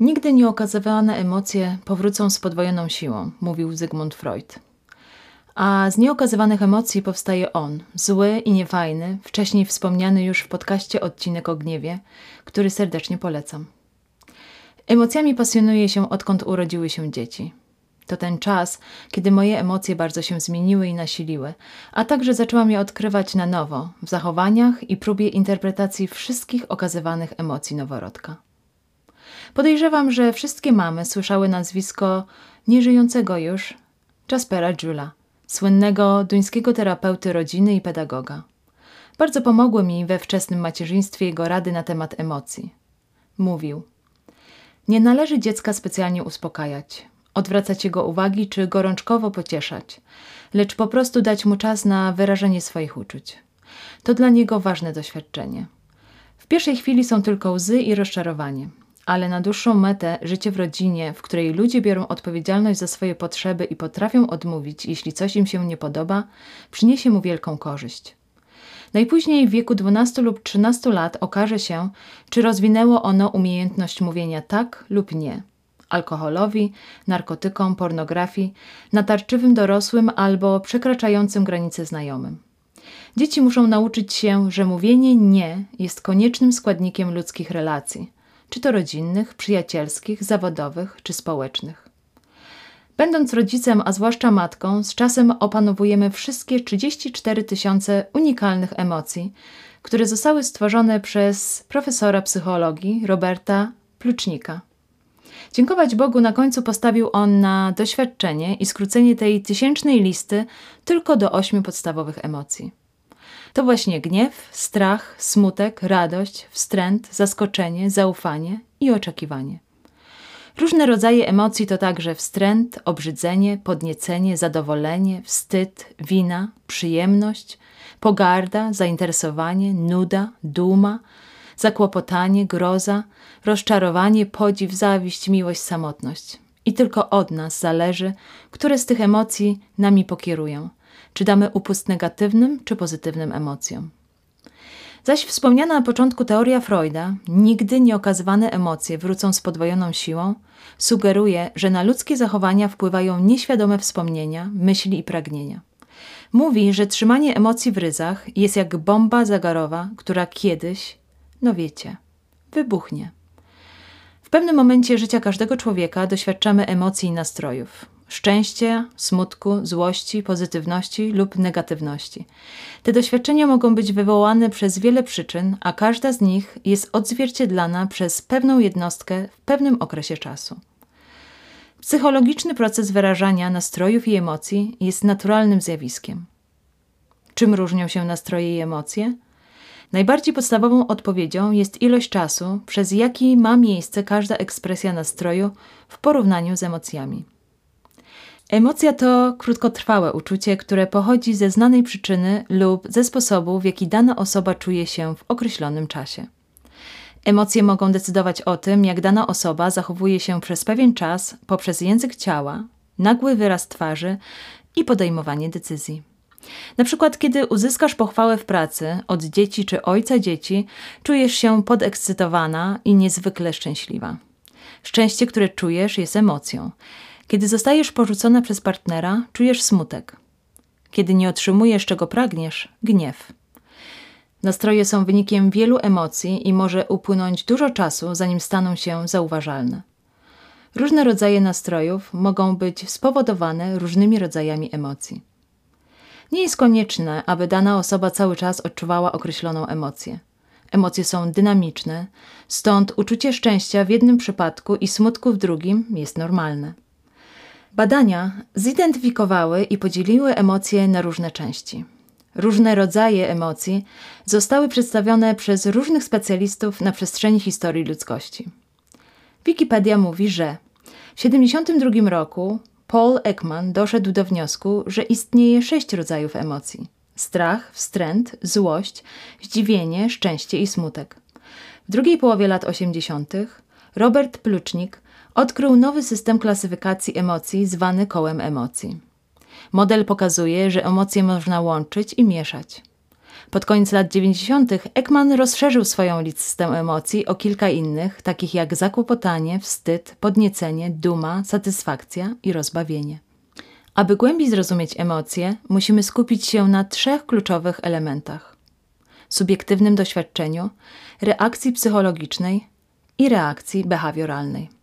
Nigdy nieokazywane emocje powrócą z podwojoną siłą, mówił Zygmunt Freud. A z nieokazywanych emocji powstaje on, zły i niefajny, wcześniej wspomniany już w podcaście odcinek o gniewie, który serdecznie polecam. Emocjami pasjonuję się odkąd urodziły się dzieci. To ten czas, kiedy moje emocje bardzo się zmieniły i nasiliły, a także zaczęłam je odkrywać na nowo, w zachowaniach i próbie interpretacji wszystkich okazywanych emocji noworodka. Podejrzewam, że wszystkie mamy słyszały nazwisko nieżyjącego już Jaspera Jula, słynnego duńskiego terapeuty rodziny i pedagoga. Bardzo pomogły mi we wczesnym macierzyństwie jego rady na temat emocji. Mówił: Nie należy dziecka specjalnie uspokajać, odwracać jego uwagi czy gorączkowo pocieszać, lecz po prostu dać mu czas na wyrażenie swoich uczuć. To dla niego ważne doświadczenie. W pierwszej chwili są tylko łzy i rozczarowanie ale na dłuższą metę życie w rodzinie, w której ludzie biorą odpowiedzialność za swoje potrzeby i potrafią odmówić, jeśli coś im się nie podoba, przyniesie mu wielką korzyść. Najpóźniej w wieku 12 lub 13 lat okaże się, czy rozwinęło ono umiejętność mówienia tak lub nie alkoholowi, narkotykom, pornografii, natarczywym dorosłym albo przekraczającym granice znajomym. Dzieci muszą nauczyć się, że mówienie nie jest koniecznym składnikiem ludzkich relacji, czy to rodzinnych, przyjacielskich, zawodowych czy społecznych. Będąc rodzicem, a zwłaszcza matką, z czasem opanowujemy wszystkie 34 tysiące unikalnych emocji, które zostały stworzone przez profesora psychologii Roberta Plucznika. Dziękować Bogu na końcu postawił on na doświadczenie i skrócenie tej tysięcznej listy tylko do ośmiu podstawowych emocji. To właśnie gniew, strach, smutek, radość, wstręt, zaskoczenie, zaufanie i oczekiwanie. Różne rodzaje emocji to także wstręt, obrzydzenie, podniecenie, zadowolenie, wstyd, wina, przyjemność, pogarda, zainteresowanie, nuda, duma, zakłopotanie, groza, rozczarowanie, podziw, zawiść, miłość, samotność. I tylko od nas zależy, które z tych emocji nami pokierują czy damy upust negatywnym czy pozytywnym emocjom. Zaś wspomniana na początku teoria Freuda, nigdy nieokazywane emocje wrócą z podwojoną siłą, sugeruje, że na ludzkie zachowania wpływają nieświadome wspomnienia, myśli i pragnienia. Mówi, że trzymanie emocji w ryzach jest jak bomba zagarowa, która kiedyś, no wiecie, wybuchnie. W pewnym momencie życia każdego człowieka doświadczamy emocji i nastrojów szczęścia, smutku, złości, pozytywności lub negatywności. Te doświadczenia mogą być wywołane przez wiele przyczyn, a każda z nich jest odzwierciedlana przez pewną jednostkę w pewnym okresie czasu. Psychologiczny proces wyrażania nastrojów i emocji jest naturalnym zjawiskiem. Czym różnią się nastroje i emocje? Najbardziej podstawową odpowiedzią jest ilość czasu, przez jaki ma miejsce każda ekspresja nastroju w porównaniu z emocjami. Emocja to krótkotrwałe uczucie, które pochodzi ze znanej przyczyny lub ze sposobu, w jaki dana osoba czuje się w określonym czasie. Emocje mogą decydować o tym, jak dana osoba zachowuje się przez pewien czas poprzez język ciała, nagły wyraz twarzy i podejmowanie decyzji. Na przykład, kiedy uzyskasz pochwałę w pracy od dzieci czy ojca dzieci, czujesz się podekscytowana i niezwykle szczęśliwa. Szczęście, które czujesz, jest emocją. Kiedy zostajesz porzucona przez partnera, czujesz smutek. Kiedy nie otrzymujesz czego pragniesz, gniew. Nastroje są wynikiem wielu emocji i może upłynąć dużo czasu, zanim staną się zauważalne. Różne rodzaje nastrojów mogą być spowodowane różnymi rodzajami emocji. Nie jest konieczne, aby dana osoba cały czas odczuwała określoną emocję. Emocje są dynamiczne, stąd uczucie szczęścia w jednym przypadku i smutku w drugim jest normalne. Badania zidentyfikowały i podzieliły emocje na różne części. Różne rodzaje emocji zostały przedstawione przez różnych specjalistów na przestrzeni historii ludzkości. Wikipedia mówi, że w 1972 roku Paul Ekman doszedł do wniosku, że istnieje sześć rodzajów emocji: strach, wstręt, złość, zdziwienie, szczęście i smutek. W drugiej połowie lat 80. Robert Plucznik odkrył nowy system klasyfikacji emocji zwany kołem emocji. Model pokazuje, że emocje można łączyć i mieszać. Pod koniec lat 90. Ekman rozszerzył swoją listę emocji o kilka innych, takich jak zakłopotanie, wstyd, podniecenie, duma, satysfakcja i rozbawienie. Aby głębiej zrozumieć emocje, musimy skupić się na trzech kluczowych elementach: subiektywnym doświadczeniu, reakcji psychologicznej i reakcji behawioralnej.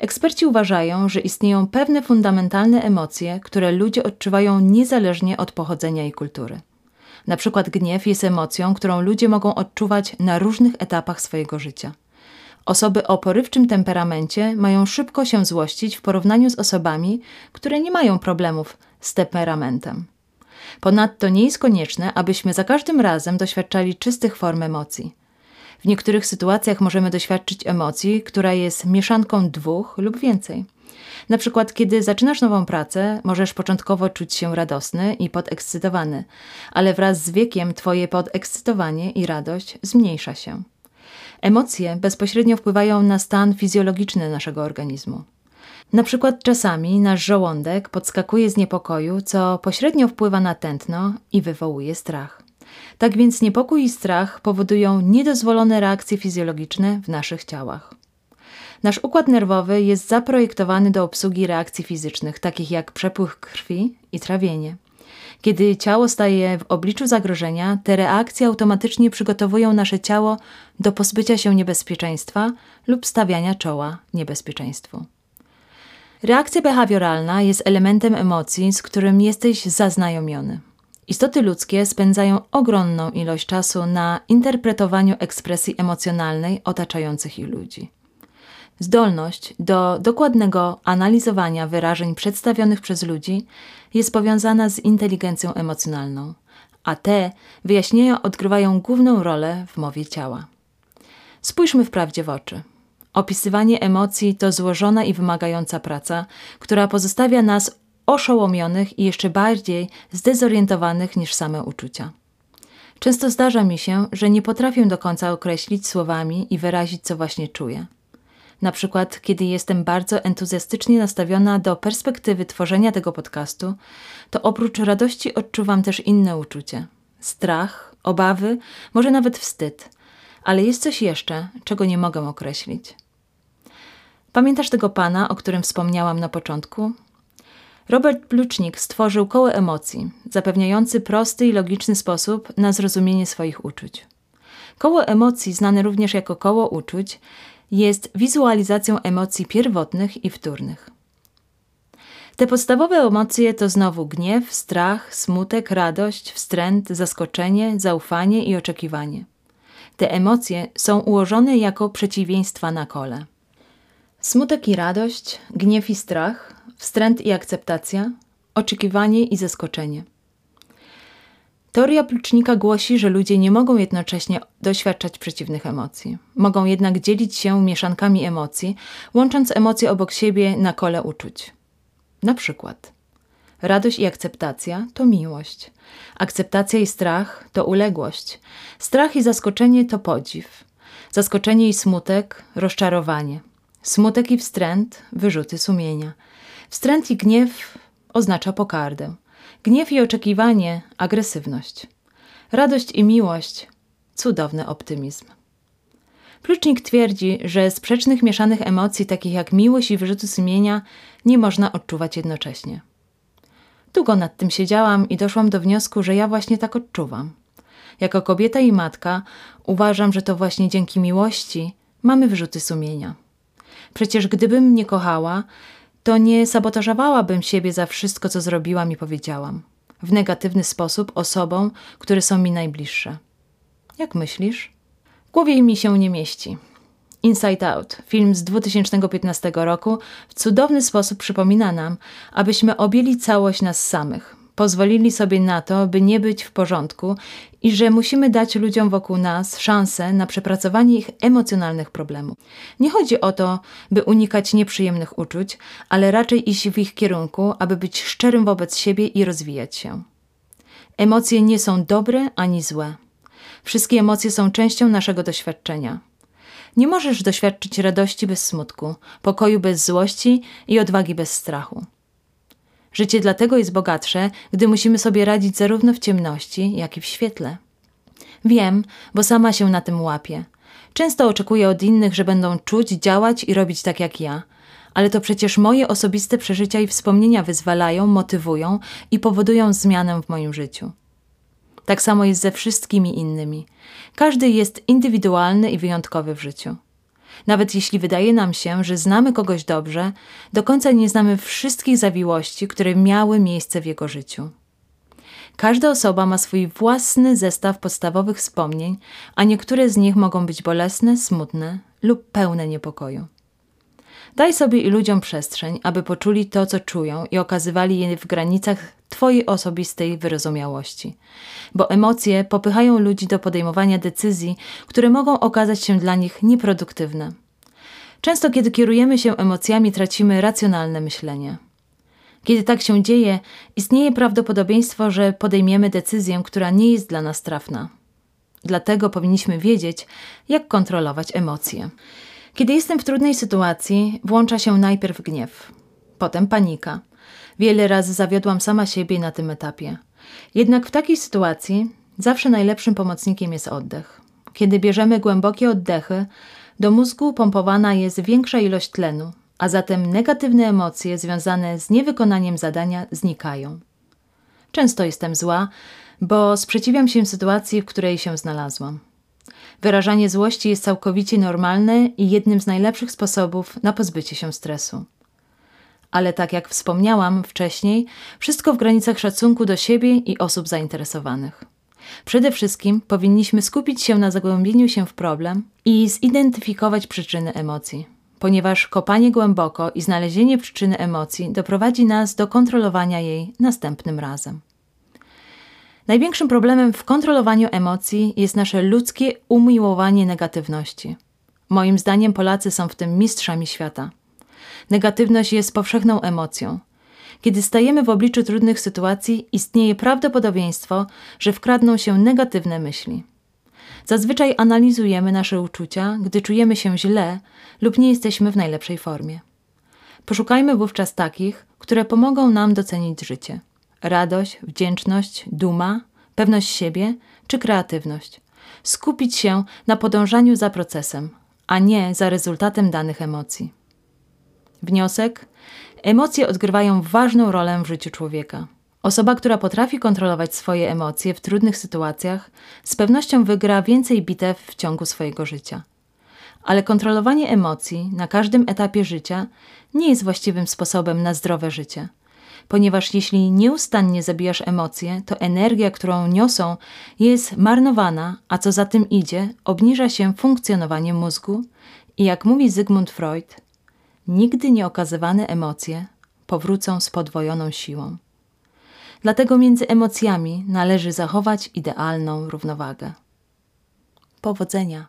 Eksperci uważają, że istnieją pewne fundamentalne emocje, które ludzie odczuwają niezależnie od pochodzenia i kultury. Na przykład gniew jest emocją, którą ludzie mogą odczuwać na różnych etapach swojego życia. Osoby o porywczym temperamencie mają szybko się złościć w porównaniu z osobami, które nie mają problemów z temperamentem. Ponadto nie jest konieczne, abyśmy za każdym razem doświadczali czystych form emocji. W niektórych sytuacjach możemy doświadczyć emocji, która jest mieszanką dwóch lub więcej. Na przykład, kiedy zaczynasz nową pracę, możesz początkowo czuć się radosny i podekscytowany, ale wraz z wiekiem Twoje podekscytowanie i radość zmniejsza się. Emocje bezpośrednio wpływają na stan fizjologiczny naszego organizmu. Na przykład czasami nasz żołądek podskakuje z niepokoju, co pośrednio wpływa na tętno i wywołuje strach. Tak więc niepokój i strach powodują niedozwolone reakcje fizjologiczne w naszych ciałach. Nasz układ nerwowy jest zaprojektowany do obsługi reakcji fizycznych, takich jak przepływ krwi i trawienie. Kiedy ciało staje w obliczu zagrożenia, te reakcje automatycznie przygotowują nasze ciało do pozbycia się niebezpieczeństwa lub stawiania czoła niebezpieczeństwu. Reakcja behawioralna jest elementem emocji, z którym jesteś zaznajomiony. Istoty ludzkie spędzają ogromną ilość czasu na interpretowaniu ekspresji emocjonalnej otaczających ich ludzi. Zdolność do dokładnego analizowania wyrażeń przedstawionych przez ludzi jest powiązana z inteligencją emocjonalną, a te wyjaśnienia odgrywają główną rolę w mowie ciała. Spójrzmy wprawdzie w oczy. Opisywanie emocji to złożona i wymagająca praca, która pozostawia nas oszołomionych i jeszcze bardziej zdezorientowanych niż same uczucia. Często zdarza mi się, że nie potrafię do końca określić słowami i wyrazić, co właśnie czuję. Na przykład, kiedy jestem bardzo entuzjastycznie nastawiona do perspektywy tworzenia tego podcastu, to oprócz radości odczuwam też inne uczucie: strach, obawy, może nawet wstyd, ale jest coś jeszcze, czego nie mogę określić. Pamiętasz tego pana, o którym wspomniałam na początku? Robert Plucznik stworzył koło emocji, zapewniający prosty i logiczny sposób na zrozumienie swoich uczuć. Koło emocji, znane również jako koło uczuć, jest wizualizacją emocji pierwotnych i wtórnych. Te podstawowe emocje to znowu gniew, strach, smutek, radość, wstręt, zaskoczenie, zaufanie i oczekiwanie. Te emocje są ułożone jako przeciwieństwa na kole. Smutek i radość, gniew i strach, wstręt i akceptacja, oczekiwanie i zaskoczenie. Teoria Plucznika głosi, że ludzie nie mogą jednocześnie doświadczać przeciwnych emocji. Mogą jednak dzielić się mieszankami emocji, łącząc emocje obok siebie na kole uczuć. Na przykład radość i akceptacja to miłość, akceptacja i strach to uległość, strach i zaskoczenie to podziw, zaskoczenie i smutek rozczarowanie, smutek i wstręt wyrzuty sumienia, wstręt i gniew oznacza pokardę. Gniew i oczekiwanie agresywność. Radość i miłość cudowny optymizm. Plucznik twierdzi, że sprzecznych mieszanych emocji, takich jak miłość i wyrzuty sumienia, nie można odczuwać jednocześnie. Długo nad tym siedziałam i doszłam do wniosku, że ja właśnie tak odczuwam. Jako kobieta i matka uważam, że to właśnie dzięki miłości mamy wyrzuty sumienia. Przecież gdybym nie kochała, to nie sabotażowałabym siebie za wszystko, co zrobiłam i powiedziałam. W negatywny sposób osobom, które są mi najbliższe. Jak myślisz? W głowie mi się nie mieści. Inside Out, film z 2015 roku, w cudowny sposób przypomina nam, abyśmy objęli całość nas samych, pozwolili sobie na to, by nie być w porządku i że musimy dać ludziom wokół nas szansę na przepracowanie ich emocjonalnych problemów. Nie chodzi o to, by unikać nieprzyjemnych uczuć, ale raczej iść w ich kierunku, aby być szczerym wobec siebie i rozwijać się. Emocje nie są dobre ani złe. Wszystkie emocje są częścią naszego doświadczenia. Nie możesz doświadczyć radości bez smutku, pokoju bez złości i odwagi bez strachu. Życie dlatego jest bogatsze, gdy musimy sobie radzić zarówno w ciemności, jak i w świetle. Wiem, bo sama się na tym łapię. Często oczekuję od innych, że będą czuć, działać i robić tak jak ja. Ale to przecież moje osobiste przeżycia i wspomnienia wyzwalają, motywują i powodują zmianę w moim życiu. Tak samo jest ze wszystkimi innymi. Każdy jest indywidualny i wyjątkowy w życiu. Nawet jeśli wydaje nam się, że znamy kogoś dobrze, do końca nie znamy wszystkich zawiłości, które miały miejsce w jego życiu. Każda osoba ma swój własny zestaw podstawowych wspomnień, a niektóre z nich mogą być bolesne, smutne lub pełne niepokoju. Daj sobie i ludziom przestrzeń, aby poczuli to, co czują i okazywali je w granicach Twojej osobistej wyrozumiałości. Bo emocje popychają ludzi do podejmowania decyzji, które mogą okazać się dla nich nieproduktywne. Często, kiedy kierujemy się emocjami, tracimy racjonalne myślenie. Kiedy tak się dzieje, istnieje prawdopodobieństwo, że podejmiemy decyzję, która nie jest dla nas trafna. Dlatego powinniśmy wiedzieć, jak kontrolować emocje. Kiedy jestem w trudnej sytuacji, włącza się najpierw gniew, potem panika. Wiele razy zawiodłam sama siebie na tym etapie. Jednak w takiej sytuacji zawsze najlepszym pomocnikiem jest oddech. Kiedy bierzemy głębokie oddechy, do mózgu pompowana jest większa ilość tlenu, a zatem negatywne emocje związane z niewykonaniem zadania znikają. Często jestem zła, bo sprzeciwiam się sytuacji, w której się znalazłam. Wyrażanie złości jest całkowicie normalne i jednym z najlepszych sposobów na pozbycie się stresu. Ale tak jak wspomniałam wcześniej, wszystko w granicach szacunku do siebie i osób zainteresowanych. Przede wszystkim powinniśmy skupić się na zagłębieniu się w problem i zidentyfikować przyczyny emocji, ponieważ kopanie głęboko i znalezienie przyczyny emocji doprowadzi nas do kontrolowania jej następnym razem. Największym problemem w kontrolowaniu emocji jest nasze ludzkie umiłowanie negatywności. Moim zdaniem Polacy są w tym mistrzami świata. Negatywność jest powszechną emocją. Kiedy stajemy w obliczu trudnych sytuacji, istnieje prawdopodobieństwo, że wkradną się negatywne myśli. Zazwyczaj analizujemy nasze uczucia, gdy czujemy się źle lub nie jesteśmy w najlepszej formie. Poszukajmy wówczas takich, które pomogą nam docenić życie radość, wdzięczność, duma, pewność siebie czy kreatywność. Skupić się na podążaniu za procesem, a nie za rezultatem danych emocji. Wniosek: emocje odgrywają ważną rolę w życiu człowieka. Osoba, która potrafi kontrolować swoje emocje w trudnych sytuacjach, z pewnością wygra więcej bitew w ciągu swojego życia. Ale kontrolowanie emocji na każdym etapie życia nie jest właściwym sposobem na zdrowe życie ponieważ jeśli nieustannie zabijasz emocje, to energia, którą niosą, jest marnowana, a co za tym idzie, obniża się funkcjonowanie mózgu i jak mówi Zygmunt Freud, nigdy nieokazywane emocje powrócą z podwojoną siłą. Dlatego między emocjami należy zachować idealną równowagę. Powodzenia!